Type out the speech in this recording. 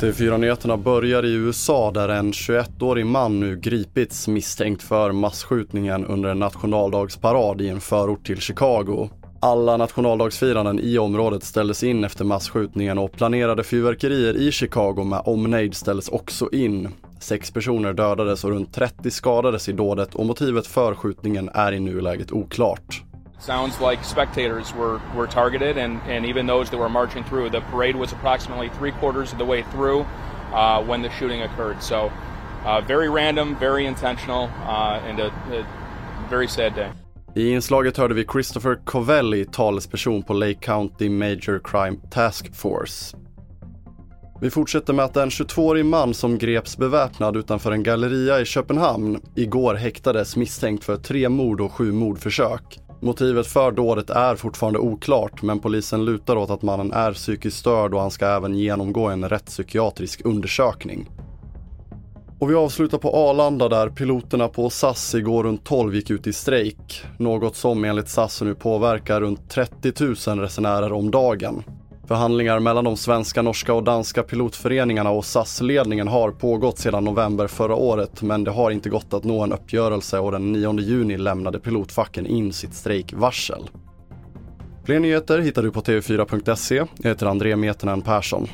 TV4-nyheterna börjar i USA där en 21-årig man nu gripits misstänkt för massskjutningen under en nationaldagsparad i en förort till Chicago. Alla nationaldagsfiranden i området ställdes in efter massskjutningen och planerade fyrverkerier i Chicago med omnejd ställdes också in. Sex personer dödades och runt 30 skadades i dådet och motivet för skjutningen är i nuläget oklart. Sounds like spectators were, were targeted and, and even those that were marching through. The parade was approximately three quarters of the way through uh, when the shooting occurred. So uh, very random, very intentional uh, and a, a very sad day. I inslaget hörde vi Christopher Covelli, talesperson på Lake County Major Crime Task Force. Vi fortsätter med att en 22-årig man som greps beväpnad utanför en galleria i Köpenhamn igår häktades misstänkt för tre mord och sju mordförsök. Motivet för dådet är fortfarande oklart men polisen lutar åt att mannen är psykiskt störd och han ska även genomgå en rättspsykiatrisk undersökning. Och vi avslutar på Arlanda där piloterna på SAS igår runt 12 gick ut i strejk. Något som enligt SAS nu påverkar runt 30 000 resenärer om dagen. Förhandlingar mellan de svenska, norska och danska pilotföreningarna och SAS-ledningen har pågått sedan november förra året men det har inte gått att nå en uppgörelse och den 9 juni lämnade pilotfacken in sitt strejkvarsel. Fler nyheter hittar du på tv4.se. Jag heter André Metenen Persson.